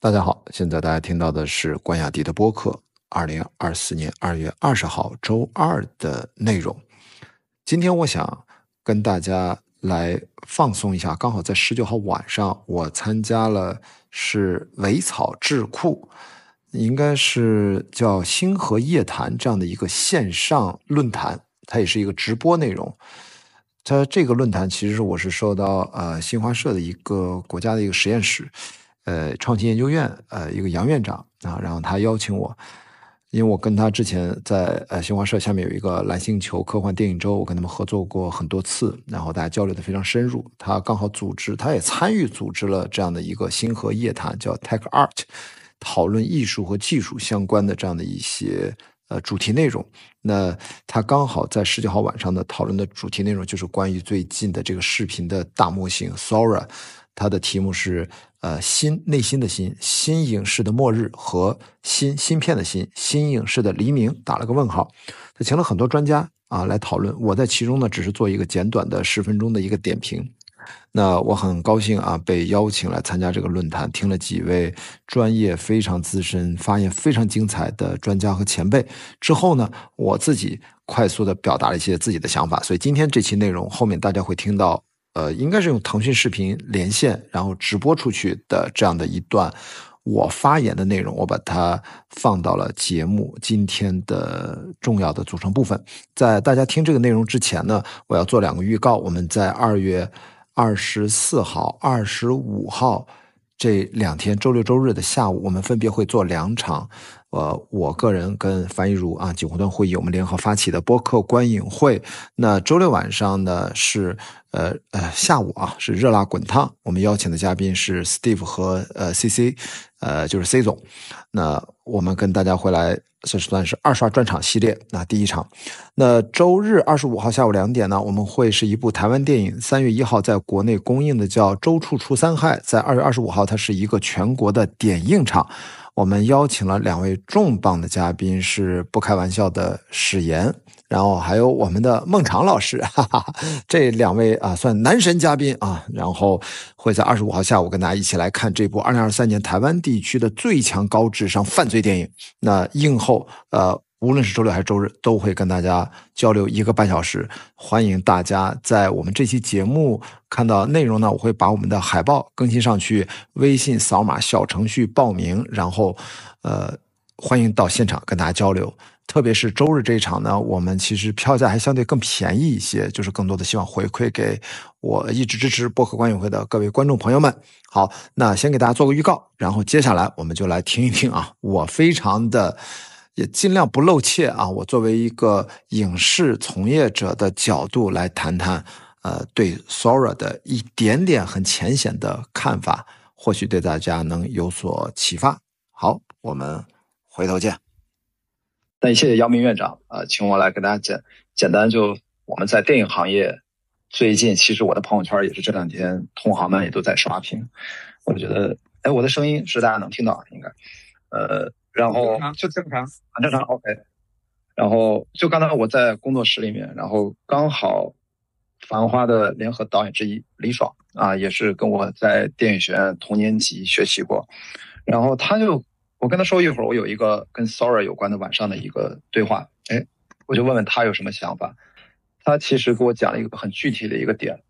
大家好，现在大家听到的是关雅迪的播客，二零二四年二月二十号周二的内容。今天我想跟大家来放松一下，刚好在十九号晚上，我参加了是维草智库，应该是叫星河夜谈这样的一个线上论坛，它也是一个直播内容。它这个论坛其实我是受到呃新华社的一个国家的一个实验室。呃，创新研究院呃一个杨院长啊，然后他邀请我，因为我跟他之前在呃新华社下面有一个蓝星球科幻电影周，我跟他们合作过很多次，然后大家交流的非常深入。他刚好组织，他也参与组织了这样的一个星河夜谈，叫 Tech Art，讨论艺术和技术相关的这样的一些呃主题内容。那他刚好在十九号晚上的讨论的主题内容就是关于最近的这个视频的大模型 Sora，它的题目是。呃，新内心的新新影视的末日和新芯片的新新影视的黎明打了个问号。他请了很多专家啊来讨论，我在其中呢只是做一个简短的十分钟的一个点评。那我很高兴啊被邀请来参加这个论坛，听了几位专业非常资深、发言非常精彩的专家和前辈之后呢，我自己快速的表达了一些自己的想法。所以今天这期内容后面大家会听到。呃，应该是用腾讯视频连线，然后直播出去的这样的一段我发言的内容，我把它放到了节目今天的重要的组成部分。在大家听这个内容之前呢，我要做两个预告。我们在二月二十四号、二十五号这两天，周六周日的下午，我们分别会做两场。呃，我个人跟樊一茹啊，锦湖端会议，我们联合发起的播客观影会。那周六晚上呢是呃呃下午啊是热辣滚烫，我们邀请的嘉宾是 Steve 和呃 CC，呃就是 C 总。那我们跟大家会来，算是算是二刷专场系列。那第一场，那周日二十五号下午两点呢，我们会是一部台湾电影，三月一号在国内公映的，叫《周处除三害》。在二月二十五号，它是一个全国的点映场。我们邀请了两位重磅的嘉宾，是不开玩笑的史岩，然后还有我们的孟长老师，哈哈，这两位啊算男神嘉宾啊，然后会在二十五号下午跟大家一起来看这部二零二三年台湾地区的最强高智商犯罪电影。那映后，呃。无论是周六还是周日，都会跟大家交流一个半小时。欢迎大家在我们这期节目看到内容呢，我会把我们的海报更新上去，微信扫码小程序报名，然后，呃，欢迎到现场跟大家交流。特别是周日这一场呢，我们其实票价还相对更便宜一些，就是更多的希望回馈给我一直支持播客观影会的各位观众朋友们。好，那先给大家做个预告，然后接下来我们就来听一听啊，我非常的。也尽量不露怯啊！我作为一个影视从业者的角度来谈谈，呃，对 Sora 的一点点很浅显的看法，或许对大家能有所启发。好，我们回头见。那谢谢姚明院长啊，请我来跟大家简简单就我们在电影行业最近，其实我的朋友圈也是这两天同行们也都在刷屏。我觉得，哎，我的声音是大家能听到，应该，呃。然后就正常，很正常，OK。然后就刚才我在工作室里面，然后刚好《繁花》的联合导演之一李爽啊，也是跟我在电影学院同年级学习过。然后他就，我跟他说一会儿，我有一个跟 Sora 有关的晚上的一个对话，哎，我就问问他有什么想法。他其实给我讲了一个很具体的一个点，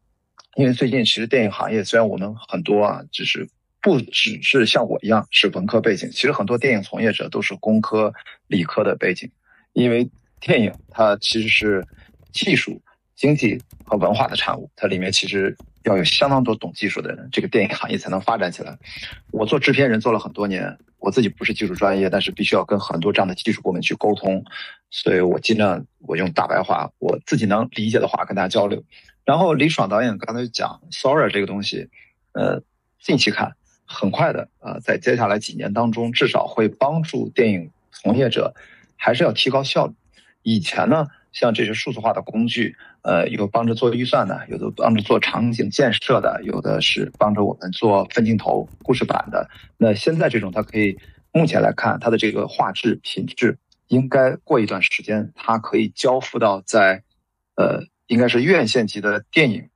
因为最近其实电影行业虽然我们很多啊，只是。不只是像我一样是文科背景，其实很多电影从业者都是工科、理科的背景，因为电影它其实是技术、经济和文化的产物，它里面其实要有相当多懂技术的人，这个电影行业才能发展起来。我做制片人做了很多年，我自己不是技术专业，但是必须要跟很多这样的技术部门去沟通，所以我尽量我用大白话，我自己能理解的话跟大家交流。然后李爽导演刚才讲 Sora 这个东西，呃，近期看。很快的啊，在接下来几年当中，至少会帮助电影从业者，还是要提高效率。以前呢，像这些数字化的工具，呃，有帮着做预算的，有的帮着做场景建设的，有的是帮着我们做分镜头、故事板的。那现在这种，它可以目前来看，它的这个画质品质，应该过一段时间，它可以交付到在，呃，应该是院线级的电影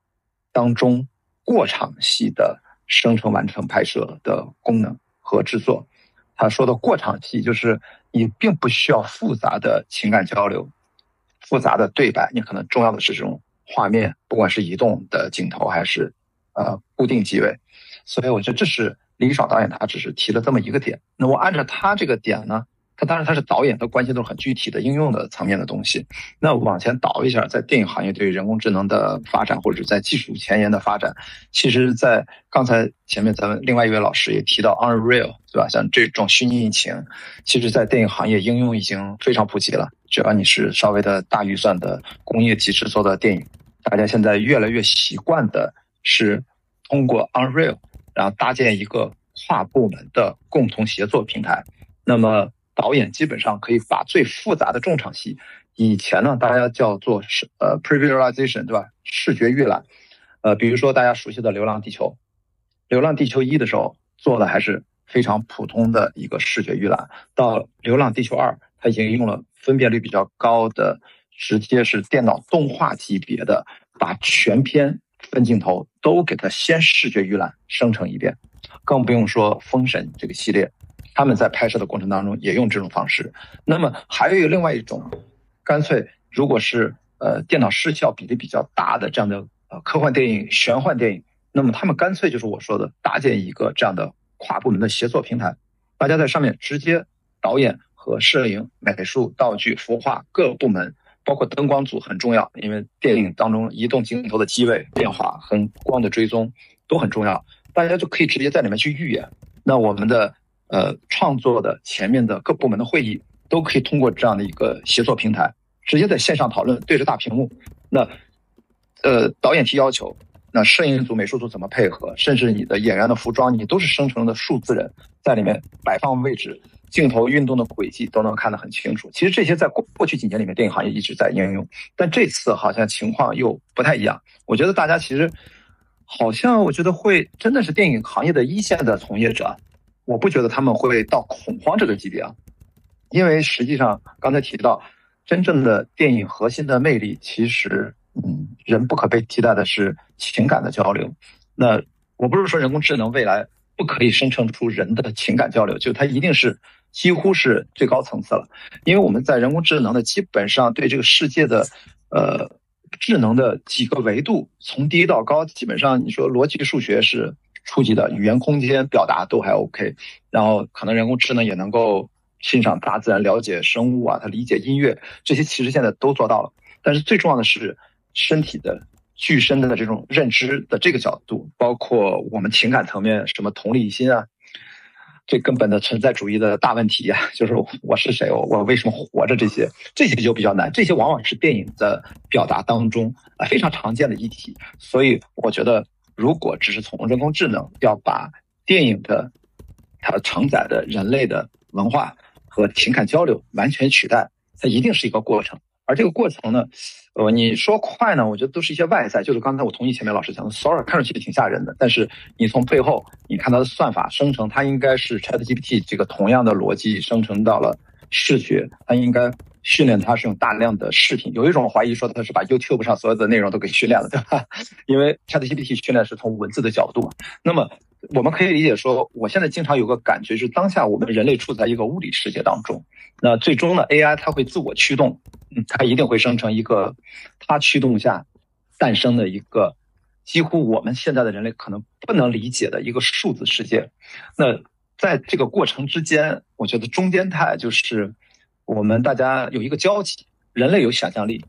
当中过场戏的。生成完成拍摄的功能，和制作。他说的过场戏就是你并不需要复杂的情感交流，复杂的对白，你可能重要的是这种画面，不管是移动的镜头还是呃固定机位。所以我觉得这是李爽导演他只是提了这么一个点。那我按照他这个点呢？他当然他是导演，他关心都是很具体的应用的层面的东西。那往前倒一下，在电影行业对于人工智能的发展，或者在技术前沿的发展，其实，在刚才前面咱们另外一位老师也提到 Unreal，对吧？像这种虚拟引擎，其实在电影行业应用已经非常普及了。只要你是稍微的大预算的工业级制作的电影，大家现在越来越习惯的是通过 Unreal，然后搭建一个跨部门的共同协作平台。那么导演基本上可以把最复杂的重场戏，以前呢大家叫做视呃 previsualization 对吧？视觉预览，呃，比如说大家熟悉的《流浪地球》，《流浪地球一》的时候做的还是非常普通的一个视觉预览，到《流浪地球二》，它已经用了分辨率比较高的，直接是电脑动画级别的，把全片分镜头都给它先视觉预览生成一遍，更不用说《封神》这个系列。他们在拍摄的过程当中也用这种方式。那么还有一个另外一种，干脆如果是呃电脑视效比例比较大的这样的呃科幻电影、玄幻电影，那么他们干脆就是我说的搭建一个这样的跨部门的协作平台，大家在上面直接导演和摄影、美术、道具、服化各部门，包括灯光组很重要，因为电影当中移动镜头的机位变化和光的追踪都很重要，大家就可以直接在里面去预演。那我们的。呃，创作的前面的各部门的会议都可以通过这样的一个协作平台，直接在线上讨论，对着大屏幕。那，呃，导演提要求，那摄影组、美术组怎么配合，甚至你的演员的服装，你都是生成的数字人，在里面摆放位置、镜头运动的轨迹都能看得很清楚。其实这些在过过去几年里面，电影行业一直在应用，但这次好像情况又不太一样。我觉得大家其实，好像我觉得会真的是电影行业的一线的从业者。我不觉得他们会到恐慌这个级别啊，因为实际上刚才提到，真正的电影核心的魅力，其实，嗯，人不可被替代的是情感的交流。那我不是说人工智能未来不可以生成出人的情感交流，就它一定是几乎是最高层次了。因为我们在人工智能的基本上对这个世界的，呃，智能的几个维度，从低到高，基本上你说逻辑数学是。初级的语言空间表达都还 OK，然后可能人工智能也能够欣赏大自然、了解生物啊，它理解音乐，这些其实现在都做到了。但是最重要的是身体的具身的这种认知的这个角度，包括我们情感层面，什么同理心啊，最根本的存在主义的大问题呀，就是我是谁，我我为什么活着，这些这些就比较难，这些往往是电影的表达当中啊非常常见的议题，所以我觉得。如果只是从人工智能要把电影的它承载的人类的文化和情感交流完全取代，它一定是一个过程。而这个过程呢，呃，你说快呢，我觉得都是一些外在。就是刚才我同意前面老师讲的，Sora 看上去挺吓人的，但是你从背后你看它的算法生成，它应该是 ChatGPT 这个同样的逻辑生成到了视觉，它应该。训练它是用大量的视频，有一种怀疑说它是把 YouTube 上所有的内容都给训练了，对吧？因为 ChatGPT 训练是从文字的角度。那么我们可以理解说，我现在经常有个感觉是，当下我们人类处在一个物理世界当中，那最终呢，AI 它会自我驱动，嗯，它一定会生成一个它驱动下诞生的一个几乎我们现在的人类可能不能理解的一个数字世界。那在这个过程之间，我觉得中间态就是。我们大家有一个交集，人类有想象力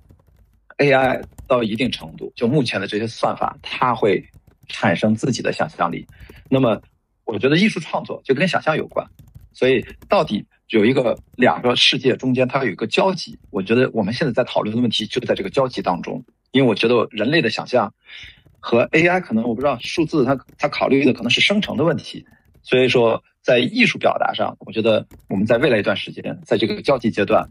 ，AI 到一定程度，就目前的这些算法，它会产生自己的想象力。那么，我觉得艺术创作就跟想象有关，所以到底有一个两个世界中间，它有一个交集。我觉得我们现在在讨论的问题就在这个交集当中，因为我觉得人类的想象和 AI 可能我不知道数字它它考虑的可能是生成的问题，所以说。在艺术表达上，我觉得我们在未来一段时间，在这个交际阶段，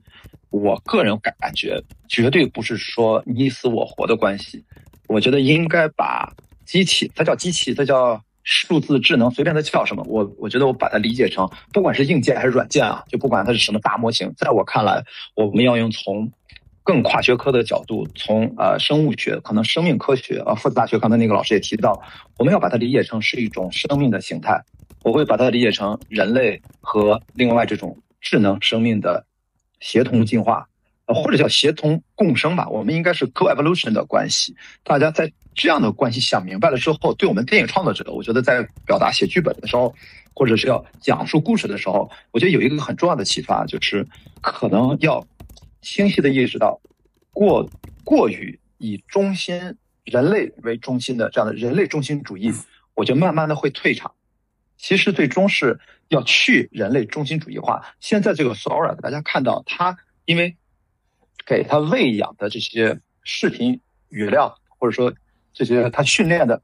我个人感觉绝对不是说你死我活的关系。我觉得应该把机器，它叫机器，它叫数字智能，随便它叫什么，我我觉得我把它理解成，不管是硬件还是软件啊，就不管它是什么大模型，在我看来，我们要用从更跨学科的角度，从呃生物学，可能生命科学啊，复子大学，刚才那个老师也提到，我们要把它理解成是一种生命的形态。我会把它理解成人类和另外这种智能生命的协同进化，呃，或者叫协同共生吧。我们应该是 co-evolution 的关系。大家在这样的关系想明白了之后，对我们电影创作者，我觉得在表达写剧本的时候，或者是要讲述故事的时候，我觉得有一个很重要的启发，就是可能要清晰的意识到，过过于以中心。人类为中心的这样的人类中心主义，我就慢慢的会退场。其实最终是要去人类中心主义化。现在这个 Sora，大家看到它，因为给它喂养的这些视频语料，或者说这些它训练的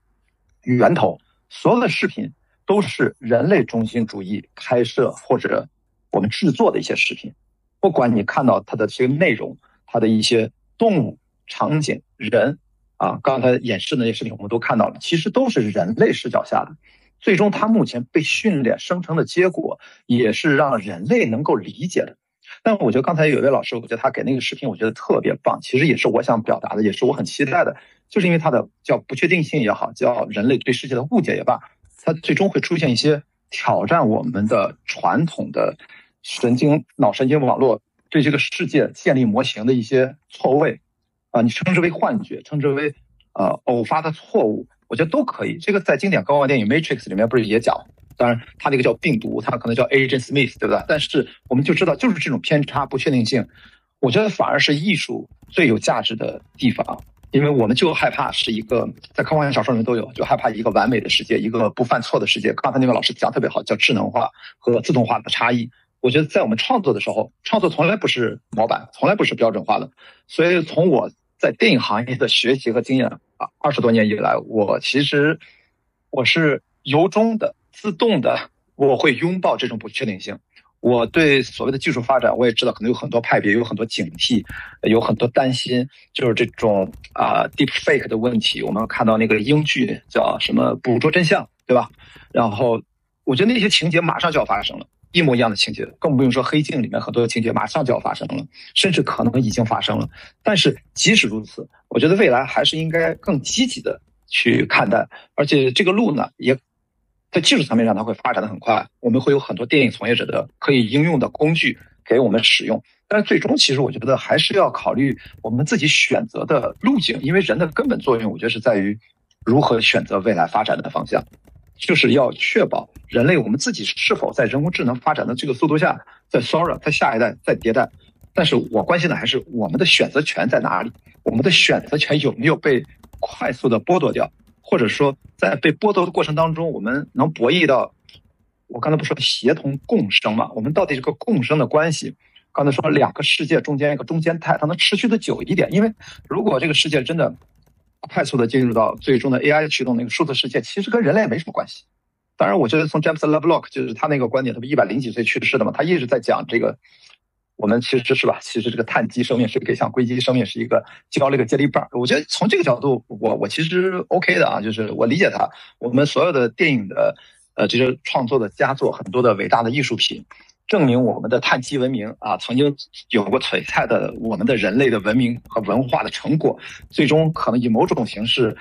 源头，所有的视频都是人类中心主义拍摄或者我们制作的一些视频。不管你看到它的这个内容，它的一些动物、场景、人。啊，刚才演示的那些视频我们都看到了，其实都是人类视角下的。最终，它目前被训练生成的结果，也是让人类能够理解的。但我觉得刚才有位老师，我觉得他给那个视频，我觉得特别棒。其实也是我想表达的，也是我很期待的，就是因为它的叫不确定性也好，叫人类对世界的误解也罢，它最终会出现一些挑战我们的传统的神经脑神经网络对这个世界建立模型的一些错位。啊，你称之为幻觉，称之为呃偶发的错误，我觉得都可以。这个在经典高光电影《Matrix》里面不是也讲？当然，它那个叫病毒，它可能叫 Agent Smith，对不对？但是我们就知道，就是这种偏差、不确定性，我觉得反而是艺术最有价值的地方。因为我们就害怕是一个在科幻小说里面都有，就害怕一个完美的世界，一个不犯错的世界。刚才那位老师讲特别好，叫智能化和自动化的差异。我觉得在我们创作的时候，创作从来不是模板，从来不是标准化的。所以从我。在电影行业的学习和经验啊，二十多年以来，我其实我是由衷的、自动的，我会拥抱这种不确定性。我对所谓的技术发展，我也知道可能有很多派别，有很多警惕，有很多担心，就是这种啊 deep fake 的问题。我们看到那个英剧叫什么“捕捉真相”，对吧？然后我觉得那些情节马上就要发生了。一模一样的情节，更不用说《黑镜》里面很多的情节马上就要发生了，甚至可能已经发生了。但是即使如此，我觉得未来还是应该更积极的去看待。而且这个路呢，也在技术层面上它会发展的很快。我们会有很多电影从业者的可以应用的工具给我们使用。但是最终，其实我觉得还是要考虑我们自己选择的路径，因为人的根本作用，我觉得是在于如何选择未来发展的方向。就是要确保人类我们自己是否在人工智能发展的这个速度下，在 Sora 在下一代在迭代，但是我关心的还是我们的选择权在哪里，我们的选择权有没有被快速的剥夺掉，或者说在被剥夺的过程当中，我们能博弈到，我刚才不说协同共生嘛？我们到底这个共生的关系，刚才说两个世界中间一个中间态，它能持续的久一点，因为如果这个世界真的。快速的进入到最终的 AI 驱动那个数字世界，其实跟人类没什么关系。当然，我觉得从 James Lovelock 就是他那个观点，他不一百零几岁去世的嘛，他一直在讲这个，我们其实是吧，其实这个碳基生命是可以像硅基生命是一个交了一个接力棒。我觉得从这个角度，我我其实 OK 的啊，就是我理解他。我们所有的电影的呃这些创作的佳作，很多的伟大的艺术品。证明我们的碳基文明啊，曾经有过璀璨的我们的人类的文明和文化的成果，最终可能以某种形式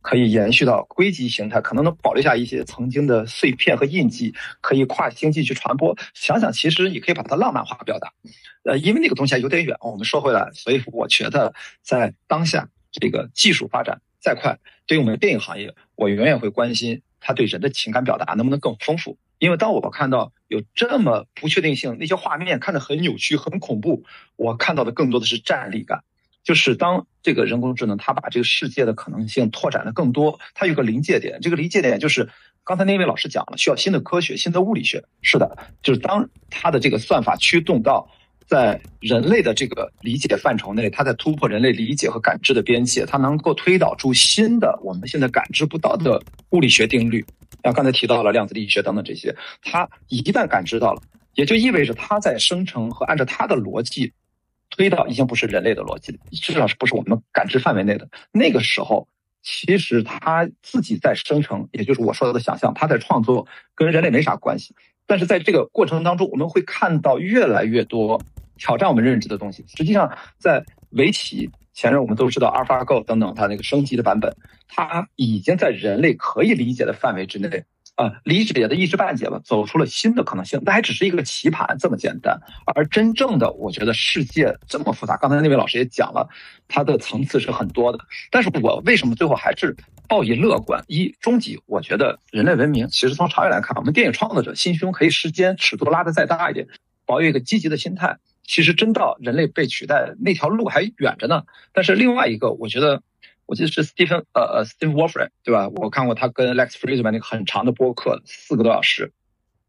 可以延续到硅基形态，可能能保留下一些曾经的碎片和印记，可以跨星际去传播。想想其实你可以把它浪漫化表达，呃，因为那个东西还有点远。我们说回来，所以我觉得在当下这个技术发展再快，对于我们电影行业，我永远会关心它对人的情感表达能不能更丰富。因为当我看到有这么不确定性，那些画面看着很扭曲、很恐怖，我看到的更多的是站立感。就是当这个人工智能它把这个世界的可能性拓展的更多，它有个临界点。这个临界点就是刚才那位老师讲了，需要新的科学、新的物理学。是的，就是当它的这个算法驱动到在人类的这个理解范畴内，它在突破人类理解和感知的边界，它能够推导出新的我们现在感知不到的物理学定律。像刚才提到了量子力学等等这些，它一旦感知到了，也就意味着它在生成和按照它的逻辑推导，已经不是人类的逻辑，至少是不是我们感知范围内的。那个时候，其实它自己在生成，也就是我说的想象，它在创作，跟人类没啥关系。但是在这个过程当中，我们会看到越来越多挑战我们认知的东西。实际上，在围棋。前面我们都知道，AlphaGo 等等，它那个升级的版本，它已经在人类可以理解的范围之内啊，理解的一知半解吧，走出了新的可能性，那还只是一个棋盘这么简单。而真正的，我觉得世界这么复杂，刚才那位老师也讲了，它的层次是很多的。但是我为什么最后还是抱以乐观？一，终极，我觉得人类文明其实从长远来看，我们电影创作者心胸可以时间尺度拉得再大一点，保有一个积极的心态，其实真到人类被取代那条路还远着呢。但是另外一个，我觉得。我记得是 Stephen 呃呃 Stephen Wolfram 对吧？我看过他跟 Lex Fridman 那个很长的播客，四个多小时。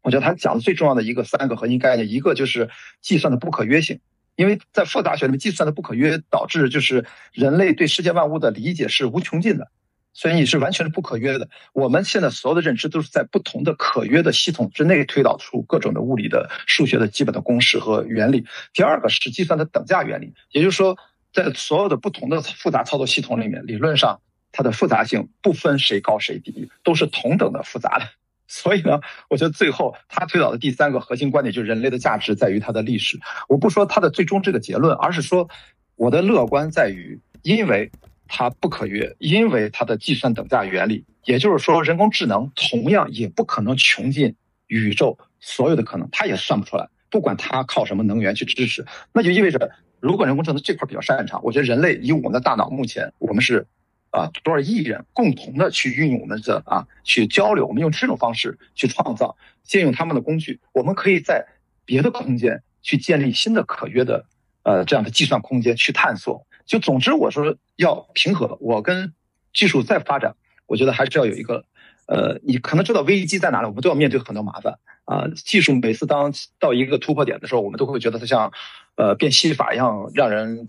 我觉得他讲的最重要的一个三个核心概念，一个就是计算的不可约性，因为在复杂学里面，计算的不可约导致就是人类对世界万物的理解是无穷尽的，所以你是完全是不可约的。我们现在所有的认知都是在不同的可约的系统之内推导出各种的物理的数学的基本的公式和原理。第二个是计算的等价原理，也就是说。在所有的不同的复杂操作系统里面，理论上它的复杂性不分谁高谁低，都是同等的复杂的。所以呢，我觉得最后他推导的第三个核心观点就是人类的价值在于它的历史。我不说它的最终这个结论，而是说我的乐观在于，因为它不可约，因为它的计算等价原理，也就是说人工智能同样也不可能穷尽宇宙所有的可能，它也算不出来。不管它靠什么能源去支持，那就意味着。如果人工智能这块比较擅长，我觉得人类以我们的大脑，目前我们是啊多少亿人共同的去运用我们的啊去交流，我们用这种方式去创造，借用他们的工具，我们可以在别的空间去建立新的可约的呃这样的计算空间去探索。就总之我说要平和，我跟技术再发展，我觉得还是要有一个呃，你可能知道危机在哪里，我们都要面对很多麻烦啊。技术每次当到一个突破点的时候，我们都会觉得它像。呃，变戏法一样让人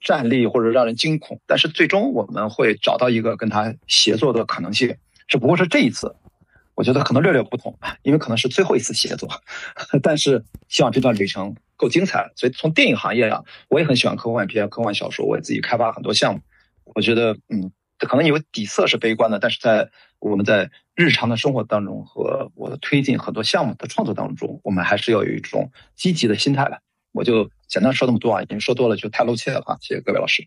站立或者让人惊恐，但是最终我们会找到一个跟他协作的可能性。只不过是这一次，我觉得可能略略不同，因为可能是最后一次协作。但是希望这段旅程够精彩。所以从电影行业啊，我也很喜欢科幻片、科幻小说，我也自己开发很多项目。我觉得，嗯，可能有底色是悲观的，但是在我们在日常的生活当中和我的推进很多项目的创作当中，我们还是要有一种积极的心态的。我就简单说那么多啊，已经说多了就太露怯了啊！谢谢各位老师。